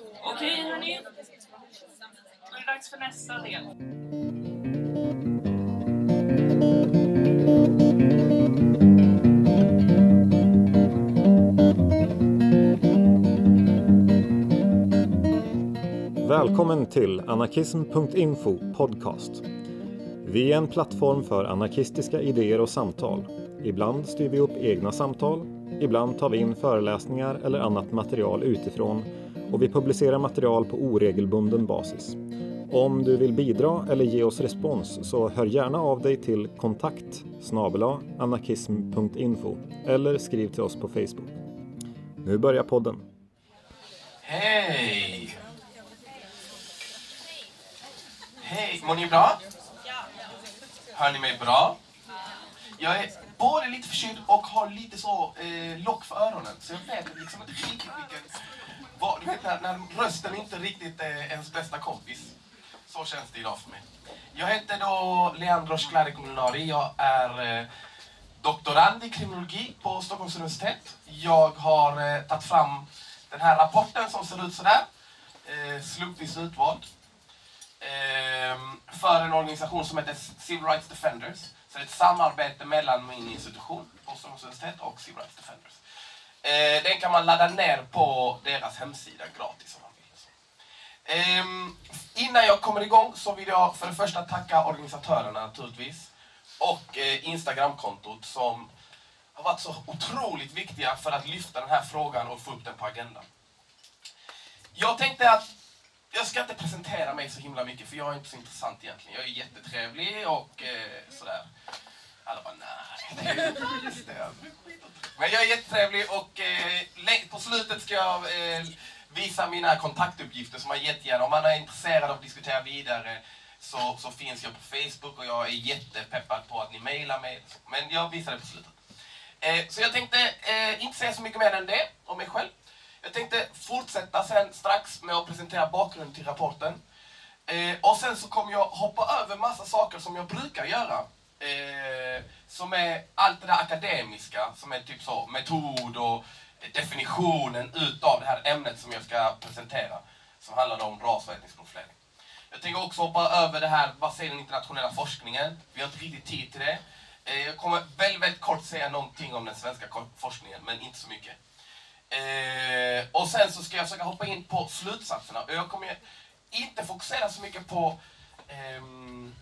Okej hörni, då är det dags för nästa del. Välkommen till anarkism.info podcast. Vi är en plattform för anarkistiska idéer och samtal. Ibland styr vi upp egna samtal, ibland tar vi in föreläsningar eller annat material utifrån och vi publicerar material på oregelbunden basis. Om du vill bidra eller ge oss respons så hör gärna av dig till kontakt anarkism.info eller skriv till oss på Facebook. Nu börjar podden. Hej! Hej, mår ni bra? Hör ni mig bra? Jag är både lite förkyld och har lite så eh, lock för öronen. Så jag vet liksom inte riktigt vilken... Vad, du vet när, när rösten inte riktigt är ens bästa kompis. Så känns det idag för mig. Jag heter då Leandros Klarikomulinari. Jag är eh, doktorand i kriminologi på Stockholms universitet. Jag har eh, tagit fram den här rapporten som ser ut sådär. Eh, slumpvis utvald. Eh, för en organisation som heter Civil Rights Defenders. Så det är ett samarbete mellan min institution på Stockholms universitet och Civil Rights Defenders. Eh, den kan man ladda ner på deras hemsida gratis om man vill. Eh, innan jag kommer igång så vill jag för det första tacka organisatörerna naturligtvis. Och eh, Instagramkontot som har varit så otroligt viktiga för att lyfta den här frågan och få upp den på agendan. Jag tänkte att jag ska inte presentera mig så himla mycket för jag är inte så intressant egentligen. Jag är jättetrevlig och eh, sådär. Alla bara nej, det. Men jag är jättetrevlig och eh, på slutet ska jag eh, visa mina kontaktuppgifter som man jättegärna, om man är intresserad av att diskutera vidare så, så finns jag på Facebook och jag är jättepeppad på att ni mejlar mig. Men jag visar det på slutet. Eh, så jag tänkte eh, inte säga så mycket mer än det om mig själv. Jag tänkte fortsätta sen strax med att presentera bakgrunden till rapporten. Eh, och sen så kommer jag hoppa över massa saker som jag brukar göra. Eh, som är allt det där akademiska, som är typ så metod och definitionen utav det här ämnet som jag ska presentera. Som handlar om ras och etnisk profilering. Jag tänker också hoppa över det här, vad säger den internationella forskningen? Vi har inte riktigt tid till det. Eh, jag kommer väldigt, väldigt kort säga någonting om den svenska forskningen, men inte så mycket. Eh, och sen så ska jag försöka hoppa in på slutsatserna. Och jag kommer inte fokusera så mycket på ehm,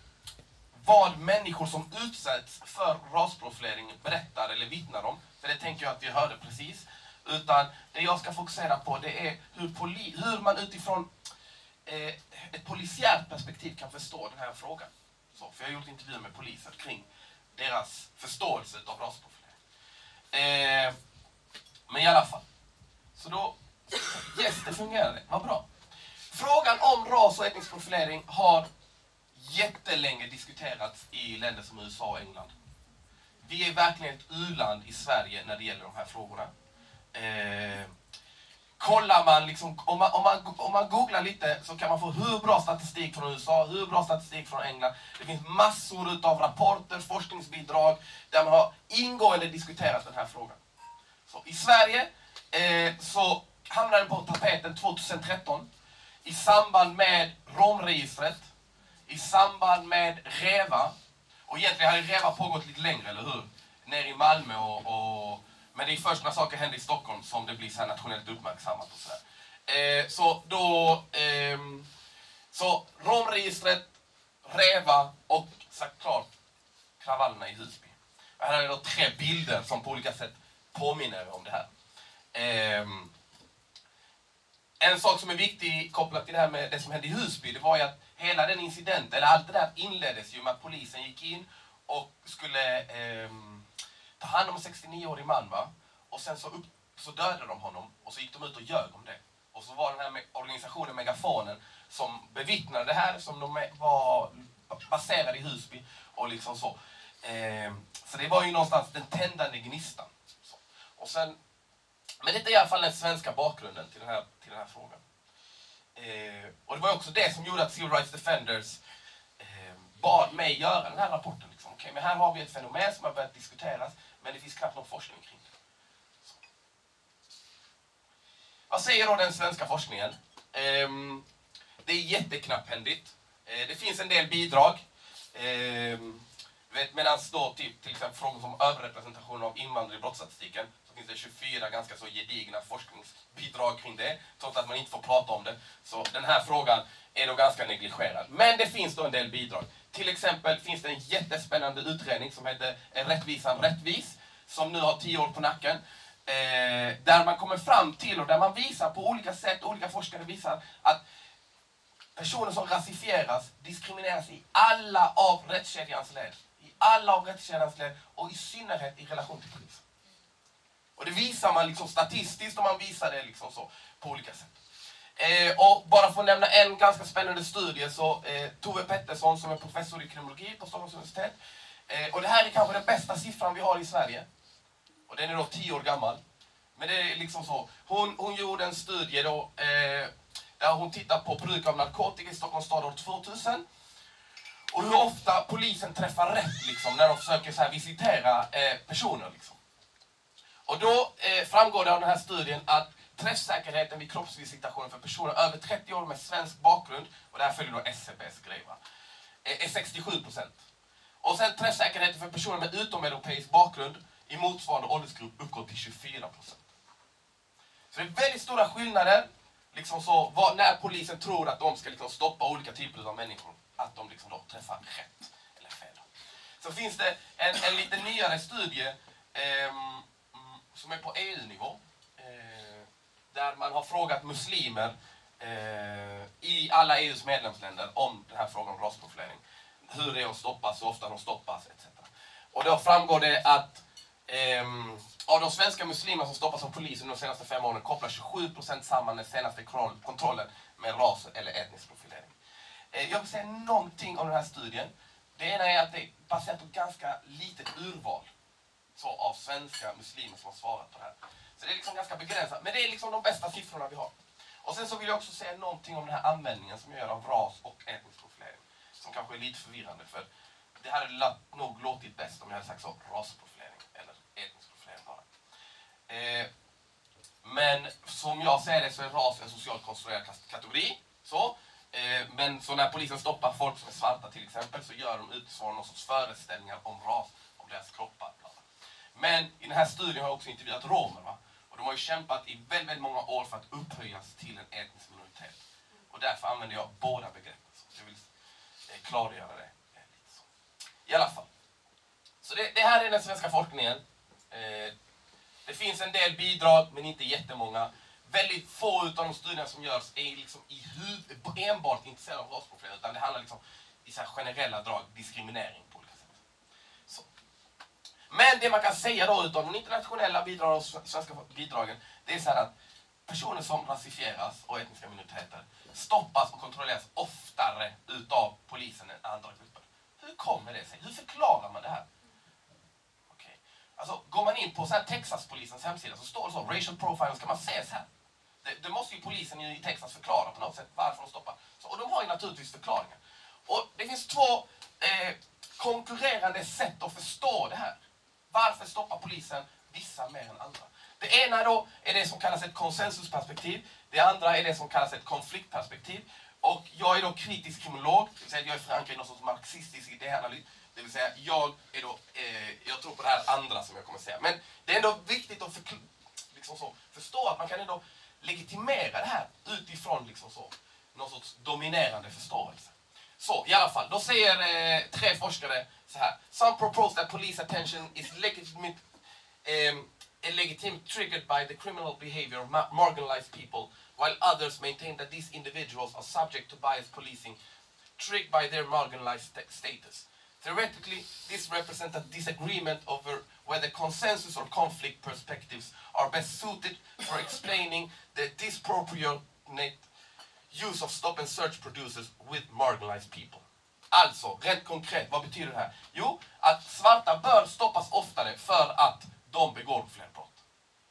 vad människor som utsätts för rasprofilering berättar eller vittnar om. För det tänker jag att vi hörde precis. Utan det jag ska fokusera på det är hur, poli- hur man utifrån eh, ett polisiärt perspektiv kan förstå den här frågan. Så, för jag har gjort intervjuer med poliser kring deras förståelse av rasprofilering. Eh, men i alla fall. Så då... Yes, det fungerade. Vad bra. Frågan om ras och etnisk profilering har jättelänge diskuterats i länder som USA och England. Vi är verkligen ett u-land i Sverige när det gäller de här frågorna. Eh, kollar man, liksom, om, man, om, man, om man googlar lite så kan man få hur bra statistik från USA, hur bra statistik från England. Det finns massor utav rapporter, forskningsbidrag där man har ingående diskuterat den här frågan. Så, I Sverige eh, så hamnade den på tapeten 2013 i samband med romregistret, i samband med REVA. Och egentligen hade REVA pågått lite längre, eller hur? Nere i Malmö och, och men det är först när saker händer i Stockholm som det blir så här nationellt uppmärksammat och så här. Eh, så då... Eh, så romregistret, REVA och såklart kravallerna i Husby. Och Här är då tre bilder som på olika sätt påminner om det här. Eh, en sak som är viktig kopplat till det här med det som hände i Husby, det var ju att hela den incidenten, eller allt det där inleddes ju med att polisen gick in och skulle eh, ta hand om en 69-årig man va? Och sen så, upp, så dödade de honom och så gick de ut och ljög om det. Och så var den här organisationen Megafonen som bevittnade det här som de var baserade i Husby och liksom så. Eh, så det var ju någonstans den tändande gnistan. Så. Och sen, men detta är i alla fall den svenska bakgrunden till den här, till den här frågan. Eh, och det var också det som gjorde att Civil Rights Defenders eh, bad mig göra den här rapporten. Liksom. Okay, men här har vi ett fenomen som har börjat diskuteras, men det finns knappt någon forskning kring det. Så. Vad säger då den svenska forskningen? Eh, det är jätteknapphändigt. Eh, det finns en del bidrag. Ehm, Medan då typ, till exempel frågor som överrepresentation av invandrare i brottsstatistiken så finns det 24 ganska så gedigna forskningsbidrag kring det, trots att man inte får prata om det. Så den här frågan är då ganska negligerad. Men det finns då en del bidrag. Till exempel finns det en jättespännande utredning som heter rättvisan rättvis? Som nu har tio år på nacken. Eh, där man kommer fram till och där man visar på olika sätt, olika forskare visar att personer som rasifieras diskrimineras i alla av rättskedjans led. I alla av rättskedjans led och i synnerhet i relation till polisen. Och det visar man liksom statistiskt och man visar det liksom så på olika sätt. Eh, och bara för att nämna en ganska spännande studie så eh, Tove Pettersson som är professor i kriminologi på Stockholms universitet. Eh, och det här är kanske den bästa siffran vi har i Sverige. Och den är då tio år gammal. Men det är liksom så. Hon, hon gjorde en studie då eh, där hon tittar på bruk av narkotika i Stockholms stad år 2000. Och hur ofta polisen träffar rätt liksom, när de försöker så här, visitera eh, personer. Liksom. Och då eh, framgår det av den här studien att träffsäkerheten vid kroppsvisitation för personer över 30 år med svensk bakgrund, och det här följer då SCBs grej, va, eh, är 67 procent. Och sen träffsäkerheten för personer med utomeuropeisk bakgrund i motsvarande åldersgrupp uppgår till 24 procent. Så det är väldigt stora skillnader liksom så, vad, när polisen tror att de ska liksom stoppa olika typer av människor, att de liksom då träffar rätt eller fel. Så finns det en, en lite nyare studie eh, som är på EU-nivå, eh, där man har frågat muslimer eh, i alla EUs medlemsländer om den här frågan om rasprofilering. Hur det är att stoppas, hur ofta de stoppas, etc. Och då framgår det att ehm, av de svenska muslimer som stoppats av polisen de senaste fem åren kopplar 27% samman den senaste kontrollen med ras eller etnisk profil. Eh, jag vill säga någonting om den här studien. Det ena är att det är baserat på ganska litet urval så, av svenska muslimer som har svarat på det här. Så det är liksom ganska begränsat, men det är liksom de bästa siffrorna vi har. Och sen så vill jag också säga någonting om den här användningen som jag gör av ras och etnisk profilering. Som kanske är lite förvirrande, för det hade nog låtit bäst om jag hade sagt så, rasprofilering eller etnisk profilering bara. Eh, men som jag ser det så är ras en socialt konstruerad kategori. Så. Men så när polisen stoppar folk som är svarta till exempel så gör de utifrån någon sorts föreställningar om ras, om deras kroppar. Men i den här studien har jag också intervjuat romer. Va? Och de har ju kämpat i väldigt, väldigt många år för att upphöjas till en etnisk minoritet. Och därför använder jag båda begreppen. Så jag vill eh, klargöra det. Eh, lite så. I alla fall. Så det, det här är den svenska forskningen. Eh, det finns en del bidrag, men inte jättemånga. Väldigt få av de studierna som görs är liksom i huvud, enbart intresserade av rasprofiler utan det handlar liksom i så generella drag diskriminering på olika sätt. Så. Men det man kan säga då utav de internationella bidragen och svenska bidragen, det är så att personer som rasifieras och etniska minoriteter stoppas och kontrolleras oftare utav polisen än andra grupper. Hur kommer det sig? Hur förklarar man det här? Alltså, går man in på så här Texaspolisens hemsida så står det så, racial profiling, ska man se så här. Eh, det, det, måste ju polisen i Texas förklara på något sätt varför de stoppar. Så, och de har ju naturligtvis förklaringar. Och det finns två eh, konkurrerande sätt att förstå det här. Varför stoppar polisen vissa mer än andra? Det ena då är det som kallas ett konsensusperspektiv. Det andra är det som kallas ett konfliktperspektiv. Och jag är då kritisk kriminolog, det vill säga jag är förankrad i någon sorts marxistisk idéanalys. Det vill säga, jag, är då, eh, jag tror på det här andra som jag kommer säga. Men det är ändå viktigt att för, liksom så, förstå att man kan ändå legitimera det här utifrån liksom så, någon sorts dominerande förståelse. Så i alla fall, då säger eh, tre forskare så här. Some propose that police attention is legitimate, um, legitimate triggered by the criminal behavior of marginalized people, while others maintain that these individuals are subject to biased policing triggered by their marginalized status. Theoretically, this represents a disagreement over whether consensus or conflict perspectives are best suited for explaining the disproportionate use of stop and search producers with marginalized people. Alltså, rent konkret, vad betyder det här? Jo, att svarta bör stoppas oftare för att de begår fler brott.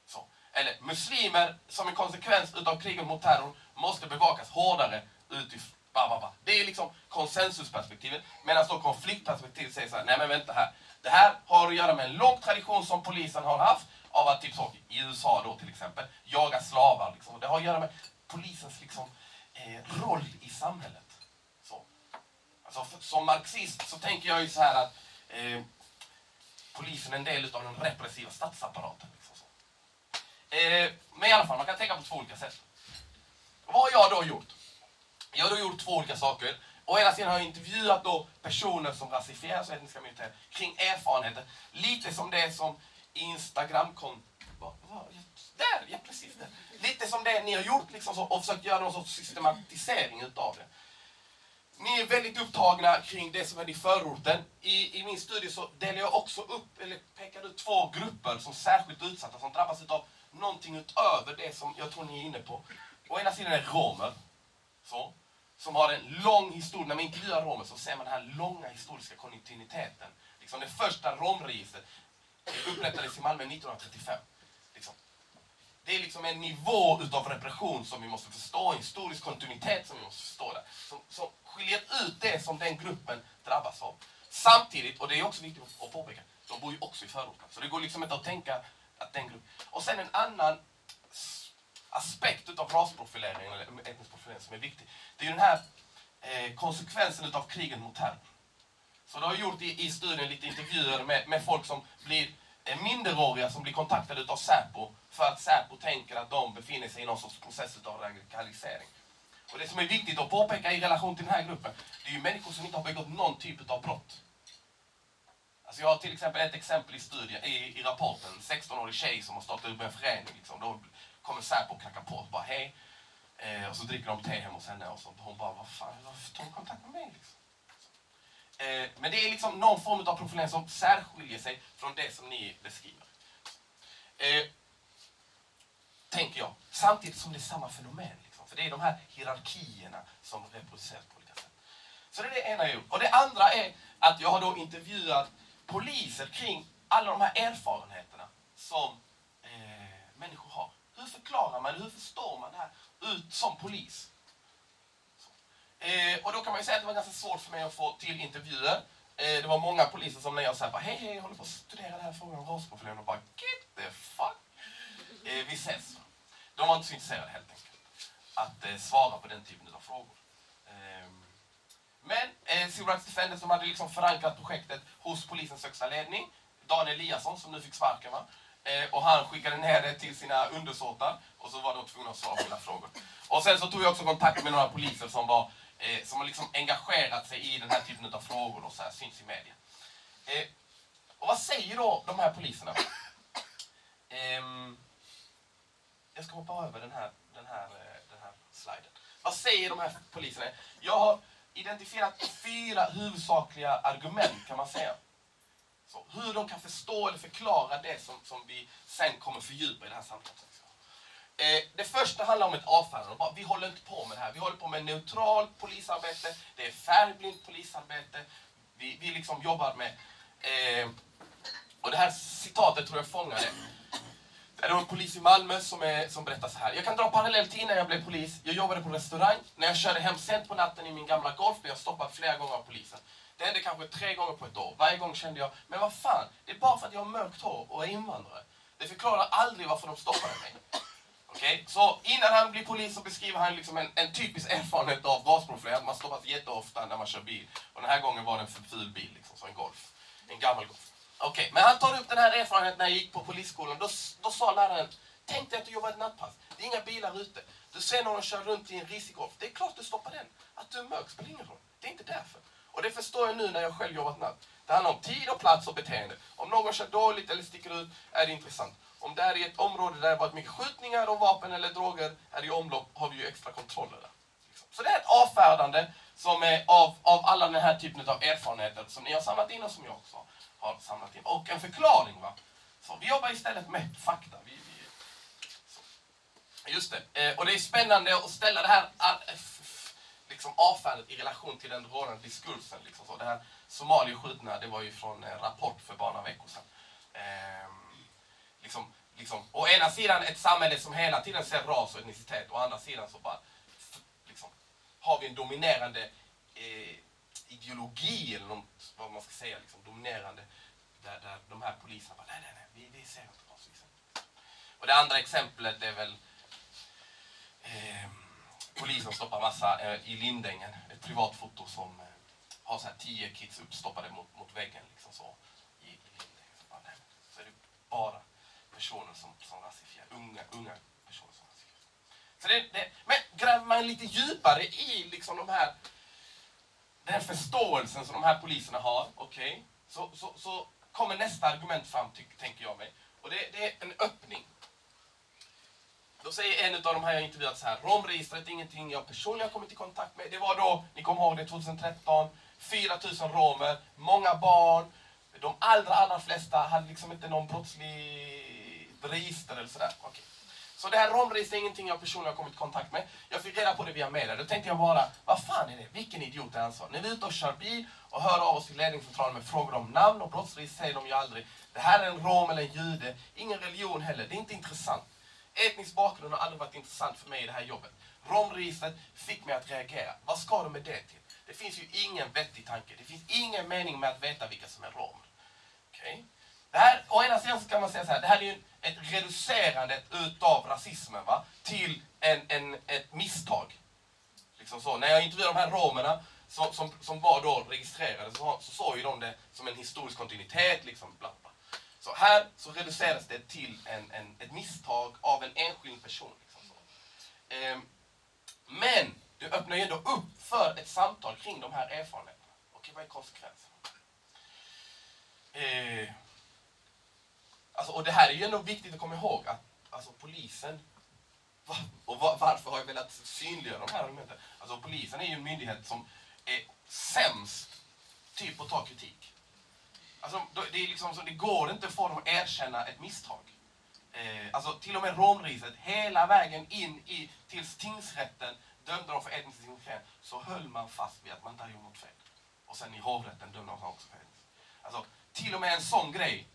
Så. Eller muslimer, som en konsekvens utav kriget mot terror, måste bevakas hårdare utifrån Ba, ba, ba. Det är liksom konsensusperspektivet. Medan då konfliktperspektivet säger så här, nej men vänta här. Det här har att göra med en lång tradition som polisen har haft av att, typ så, i USA då till exempel, jaga slavar. Liksom. Det har att göra med polisens liksom, eh, roll i samhället. Så. Alltså, för, som marxist så tänker jag ju så här att eh, polisen är en del av den repressiva statsapparaten. Liksom så. Eh, men i alla fall, man kan tänka på två olika sätt. Vad har jag då gjort? Jag har då gjort två olika saker. Å ena sidan har jag intervjuat då personer som rasifieras och etniska minoriteter kring erfarenheter. Lite som det som instagram Där, ja precis där. Lite som det ni har gjort liksom så, och försökt göra någon sorts systematisering utav det. Ni är väldigt upptagna kring det som är i förorten. I, I min studie så delar jag också upp, eller pekar ut två grupper som särskilt utsatta, som drabbas av någonting utöver det som jag tror ni är inne på. Å ena sidan är romer, så, som har en lång historia. När man intervjuar romer så ser man den här långa historiska kontinuiteten. Liksom det första romregistret upprättades i Malmö 1935. Liksom. Det är liksom en nivå utav repression som vi måste förstå, en historisk kontinuitet som vi måste förstå där. Som, som skiljer ut det som den gruppen drabbas av. Samtidigt, och det är också viktigt att påpeka, de bor ju också i förorten. Så det går liksom inte att tänka att den gruppen... Och sen en annan aspekt utav rasprofilering, eller etnisk profilering, som är viktig. Det är ju den här eh, konsekvensen utav kriget mot terror. Så det har gjort i, i studien lite intervjuer med, med folk som blir eh, minderåriga som blir kontaktade utav Säpo för att Säpo tänker att de befinner sig i någon sorts process utav radikalisering. Och det som är viktigt att påpeka i relation till den här gruppen, det är ju människor som inte har begått någon typ av brott. Alltså jag har till exempel ett exempel i studien, i, i rapporten, en 16-årig tjej som har startat upp en förening. Liksom. Då kommer Säpo och knackar på och bara hej. Eh, och så dricker de te hemma hos henne och så hon bara, vad fan, varför tar de kontakt med mig? Liksom? Eh, men det är liksom någon form av profilering som särskiljer sig från det som ni beskriver. Eh, tänker jag. Samtidigt som det är samma fenomen. Liksom. För det är de här hierarkierna som reproduceras på olika sätt. Så det är det ena jag gjort. Och det andra är att jag har då intervjuat poliser kring alla de här erfarenheterna som eh, människor har. Hur förklarar man, hur förstår man det här ut som polis? Eh, och då kan man ju säga att det var ganska svårt för mig att få till intervjuer. Eh, det var många poliser som när jag sa hej hej, jag håller på att studera den här frågan om rasprofilering och bara get the fuck. Eh, vi ses. De var inte så intresserade helt enkelt att eh, svara på den typen av frågor. Ehm, men eh, Civil Rights Defenders som hade liksom förankrat projektet hos polisens högsta ledning, Dan Eliasson som nu fick sparken va? Eh, och han skickade ner det till sina undersåtar och så var de tvungna att svara på mina frågor. Och sen så tog jag också kontakt med några poliser som var eh, som har liksom engagerat sig i den här typen av frågor och så här, syns i media. Eh, och vad säger då de här poliserna? Eh, jag ska hoppa över den här, den, här, eh, den här sliden. Vad säger de här poliserna? Jag har identifierat fyra huvudsakliga argument kan man säga. Så, hur de kan förstå eller förklara det som, som vi sen kommer fördjupa i det här samtalet. Eh, det första handlar om ett avfärdande. Vi håller inte på med det här. Vi håller på med neutralt polisarbete. Det är färgblint polisarbete. Vi, vi liksom jobbar med... Eh, och det här citatet tror jag fångade. det. Det är en polis i Malmö som, är, som berättar så här. Jag kan dra parallell till innan jag blev polis. Jag jobbade på restaurang. När jag körde hem sent på natten i min gamla Golf blev jag stoppad flera gånger av polisen. Det hände kanske tre gånger på ett år. Varje gång kände jag, men vad fan, det är bara för att jag har mörkt hår och är invandrare. Det förklarar aldrig varför de stoppade mig. Okay? Så innan han blir polis så beskriver han liksom en, en typisk erfarenhet av rasprofilering. Man stoppas jätteofta när man kör bil. Och den här gången var det en för ful bil, liksom, så en Golf. En gammal Golf. Okej, okay. men han tar upp den här erfarenheten när jag gick på polisskolan. Då, då sa läraren, tänk dig att du jobbar ett nattpass. Det är inga bilar ute. Du ser någon köra runt i en risig Golf. Det är klart du stoppar den. Att du är mörk spelar ingen roll. Det är inte därför. Och det förstår jag nu när jag själv jobbat natt. Det handlar om tid och plats och beteende. Om någon kör dåligt eller sticker ut är det intressant. Om det är i ett område där det varit mycket skjutningar och vapen eller droger är i omlopp har vi ju extra kontroller där. Så det är ett avfärdande som är av, av alla den här typen av erfarenheter som ni har samlat in och som jag också har samlat in. Och en förklaring. va. Så vi jobbar istället med fakta. Vi, vi, Just det. Eh, och det är spännande att ställa det här eh, liksom avfärdet i relation till den rådande diskursen. Liksom så. Det här Somalieskjutna, det var ju från en rapport för bara några veckor sedan. Eh, liksom, liksom, å ena sidan ett samhälle som hela tiden ser ras och etnicitet, å andra sidan så bara liksom, har vi en dominerande eh, ideologi eller något, vad man ska säga, liksom, dominerande där, där de här poliserna bara nej, nej, nej, vi, vi ser inte ras. Liksom. Och det andra exemplet är väl eh, polisen stoppar massa eh, i Lindängen, ett privatfoto som eh, har så här tio kids uppstoppade mot, mot väggen liksom så i, i Lindängen. Så, bara, nej, så är det bara personer som, som rasifierar, unga, unga personer som rasifierar. Så det, det, men gräver man lite djupare i liksom de här den här förståelsen som de här poliserna har, okej, okay, så, så, så kommer nästa argument fram, ty, tänker jag mig. Och det, det, är en öppning. Då säger en av de här jag intervjuat så här, romregistret är ingenting jag personligen har kommit i kontakt med. Det var då, ni kommer ihåg det, 2013, 4000 romer, många barn. De allra, allra flesta hade liksom inte någon brottslig register eller sådär. Okay. Så det här romregistret är ingenting jag personligen har kommit i kontakt med. Jag fick reda på det via media. Då tänkte jag bara, vad fan är det? Vilken idiot är ansvarig? När vi är ute och kör bil och hör av oss till ledningscentralen med frågor om namn och brottsregister säger de ju aldrig, det här är en rom eller en jude. Ingen religion heller. Det är inte intressant. Etnisk bakgrund har aldrig varit intressant för mig i det här jobbet. Romregistret fick mig att reagera. Vad ska de med det till? Det finns ju ingen vettig tanke. Det finns ingen mening med att veta vilka som är rom. Okay? Det här, å ena sidan så kan man säga så här, det här är ju ett reducerande utav rasismen va? till en, en, ett misstag. Liksom så. När jag intervjuade de här romerna som, som, som var då registrerade så, så såg ju de det som en historisk kontinuitet. Liksom, bla, bla. Så här så reduceras det till en, en, ett misstag av en enskild person. Liksom så. Eh, men det öppnar ju ändå upp för ett samtal kring de här erfarenheterna. Okej, vad är konsekvenserna? Eh, alltså, och det här är ju ändå viktigt att komma ihåg att alltså, polisen och varför har jag velat synliggöra de här argumenten? Alltså polisen är ju en myndighet som är sämst typ att ta kritik. Alltså, det, är liksom så, det går inte för dem att erkänna ett misstag. Eh, alltså till och med Romriset, hela vägen in i, tills tingsrätten dömde dem för etnisk diskriminering, så höll man fast vid att man inte hade gjort något fel. Och sen i hovrätten dömde de också för etnisk Alltså till och med en sån grej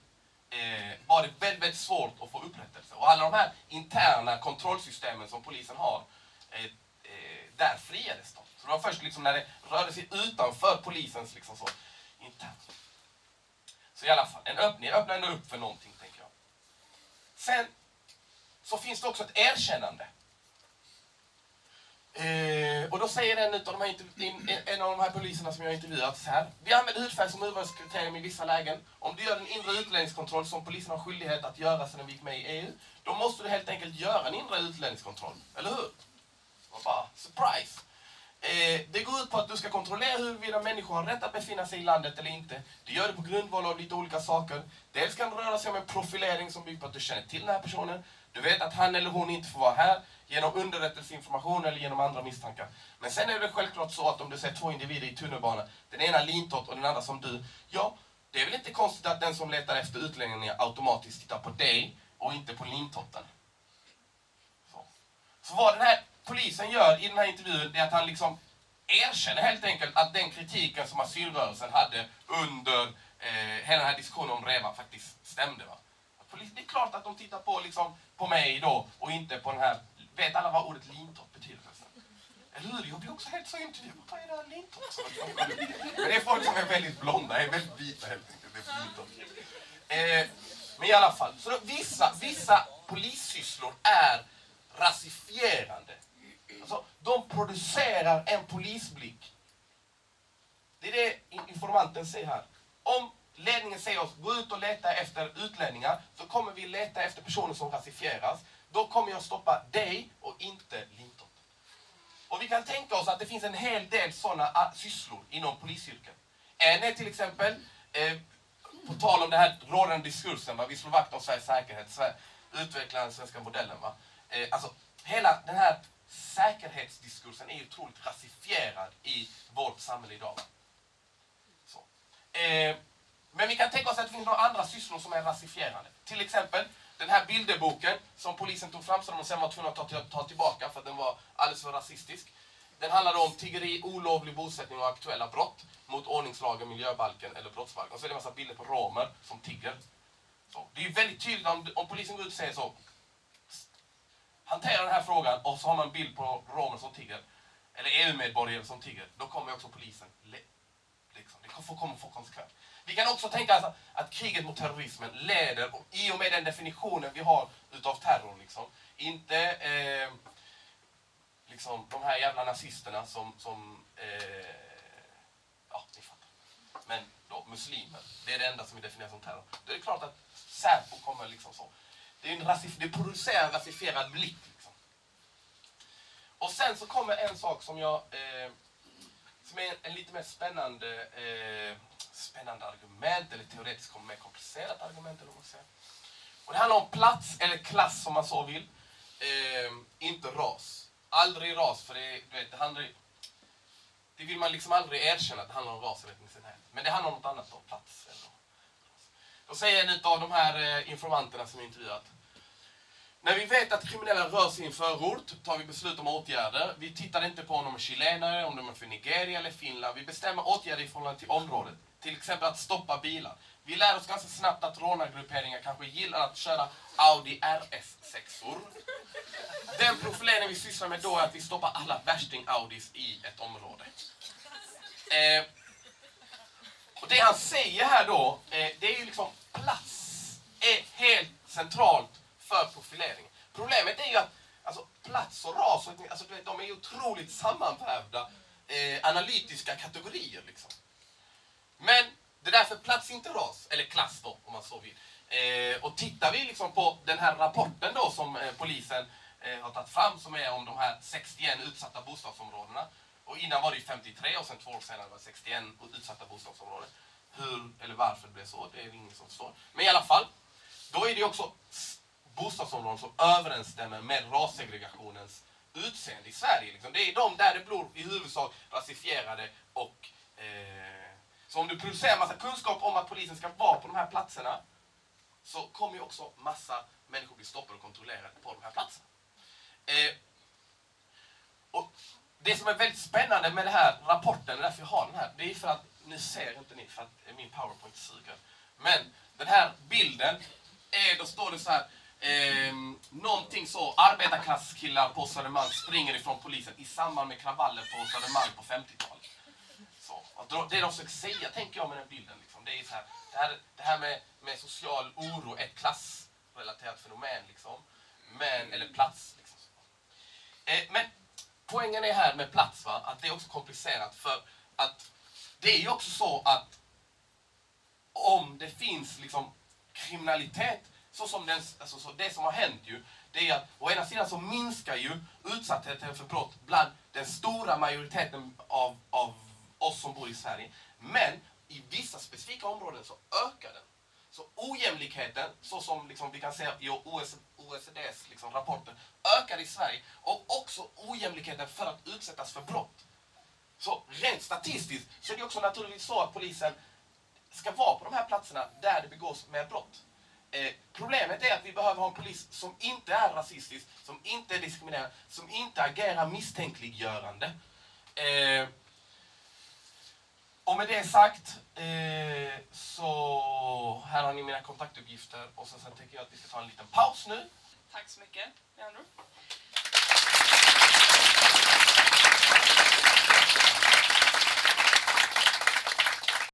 eh, var det väldigt, väldigt svårt att få upprättelse. Och alla de här interna kontrollsystemen som polisen har, eh, eh, där friades de. Så det var först liksom när det rörde sig utanför polisens liksom så, internt. Så i alla fall, en öppning öppnar ändå upp för någonting, tänker jag. Sen så finns det också ett erkännande. Eh, och då säger en, utav de här, en av de här poliserna som jag har intervjuat så här. Vi använder hudfärg som urvalskriterium i vissa lägen. Om du gör en inre utlänningskontroll som polisen har skyldighet att göra sedan vi gick med i EU, då måste du helt enkelt göra en inre utlänningskontroll. Eller hur? Och bara, surprise! Eh, det går ut på att du ska kontrollera huruvida människor har rätt att befinna sig i landet eller inte. Du gör det på grundval av lite olika saker. Dels kan det röra sig om en profilering som bygger på att du känner till den här personen. Du vet att han eller hon inte får vara här genom underrättelseinformation eller genom andra misstankar. Men sen är det självklart så att om du ser två individer i tunnelbanan, den ena lintott och den andra som du, ja, det är väl inte konstigt att den som letar efter utlänningar automatiskt tittar på dig och inte på lintotten. Så. så vad den här polisen gör i den här intervjun är att han liksom erkänner helt enkelt att den kritiken som asylrörelsen hade under eh, hela den här diskussionen om Reva faktiskt stämde. Va? det är klart att de tittar på, liksom, på mig då och inte på den här... Vet alla vad ordet lintott betyder? förresten? Eller hur? Jag blir också helt så intervjuad. Vad är det här lintott? Men det är folk som är väldigt blonda, är väldigt vita helt enkelt. Det är lintott. Eh, men i alla fall, så då, vissa, vissa polissysslor är rasifierande. Alltså, de producerar en polisblick. Det är det informanten säger här. Om ledningen säger oss, gå ut och leta efter utlänningar, så kommer vi leta efter personer som rasifieras. Då kommer jag stoppa dig och inte Linton. Och vi kan tänka oss att det finns en hel del sådana ah, sysslor inom polisyrket. En är till exempel, eh, på tal om den här rådande diskursen, va? vi slår vakt om Sveriges säkerhet, Sverige, utveckla den svenska modellen. Va? Eh, alltså, hela den här säkerhetsdiskursen är otroligt rasifierad i vårt samhälle idag. Så. Eh, men vi kan tänka oss att det finns några andra sysslor som är rasifierade. Till exempel den här bilderboken som polisen tog fram som de sen var tvungna att ta, ta tillbaka för att den var alldeles för rasistisk. Den handlade om tiggeri, olovlig bosättning och aktuella brott mot ordningslagen, miljöbalken eller brottsbalken. Och så är det en massa bilder på romer som tigger. Så, det är väldigt tydligt om, om polisen går ut och säger så hantera den här frågan och så har man en bild på romer som tigger, eller EU-medborgare som tigger, då kommer också polisen, liksom, det kommer få konsekvenser. Vi kan också tänka alltså att kriget mot terrorismen leder, i och med den definitionen vi har utav terror, liksom, inte eh, liksom, de här jävla nazisterna som, som eh, ja, ni fattar. Men då, muslimer, det är det enda som är definierat som terror. Då är det klart att Säpo kommer liksom så. Det, är en rasif- det producerar en rasifierad blick. Liksom. Och sen så kommer en sak som jag eh, som är en, en lite mer spännande, eh, spännande argument, eller teoretiskt mer komplicerat argument. Eller vad säga. Och det handlar om plats, eller klass som man så vill. Eh, inte ras. Aldrig ras, för det, du vet, det handlar ju- Det vill man liksom aldrig erkänna att det handlar om ras eller etnicitet. Men det handlar om något annat då, plats. Eller. Då säger en av de här eh, informanterna som intervjuat. När vi vet att kriminella rör sig i en förort tar vi beslut om åtgärder. Vi tittar inte på om de är chilenare, om de är från Nigeria eller Finland. Vi bestämmer åtgärder i förhållande till området. Till exempel att stoppa bilar. Vi lär oss ganska snabbt att rånargrupperingar kanske gillar att köra Audi RS6-or. Den profilering vi sysslar med då är att vi stoppar alla värsting-Audis i ett område. Eh, och det han säger här då, eh, det är ju liksom plats är helt centralt för profilering. Problemet är ju att alltså, plats och ras, alltså, de är ju otroligt sammanvävda eh, analytiska kategorier. Liksom. Men det är därför plats inte ras, eller klass då om man så vill. Eh, och tittar vi liksom på den här rapporten då som eh, polisen eh, har tagit fram som är om de här 61 utsatta bostadsområdena. Och innan var det 53 och sen två år senare var det 61 utsatta bostadsområden. Hur eller varför det blev så, det är det ingen som förstår. Men i alla fall, då är det ju också bostadsområden som överensstämmer med rassegregationens utseende i Sverige. Liksom. Det är de där det blir i huvudsak rasifierade och... Eh, så om du producerar massa kunskap om att polisen ska vara på de här platserna så kommer ju också massa människor bli stoppade och kontrollerade på de här platserna. Eh, och det som är väldigt spännande med den här rapporten, därför jag har den här, det är för att, nu ser inte ni för att min powerpoint suger. Men den här bilden, är, då står det så här, eh, någonting så, arbetarklasskillar på Södermalm springer ifrån polisen i samband med kravaller på Södermalm på 50-talet. Det de försöker säga, tänker jag med den bilden, liksom, det är så här, det här, det här med, med social oro, är ett klassrelaterat fenomen, liksom. Men, eller plats. Liksom. Eh, men poängen är här med plats, va? att det är också komplicerat för att det är ju också så att om det finns liksom kriminalitet, så som den, alltså, så det som har hänt ju, det är att å ena sidan så minskar ju utsattheten för brott bland den stora majoriteten av, av oss som bor i Sverige. Men i vissa specifika områden så ökar den. Så ojämlikheten, så som liksom vi kan se i OECDs liksom rapporter, ökar i Sverige. Och också ojämlikheten för att utsättas för brott. Så rent statistiskt så är det också naturligtvis så att polisen ska vara på de här platserna där det begås mer brott. Eh, problemet är att vi behöver ha en polis som inte är rasistisk, som inte är diskriminerande, som inte agerar misstänkliggörande. Eh, och med det sagt eh, så här har ni mina kontaktuppgifter och sen, sen tänker jag att vi ska ta en liten paus nu. Tack så mycket, Leandro.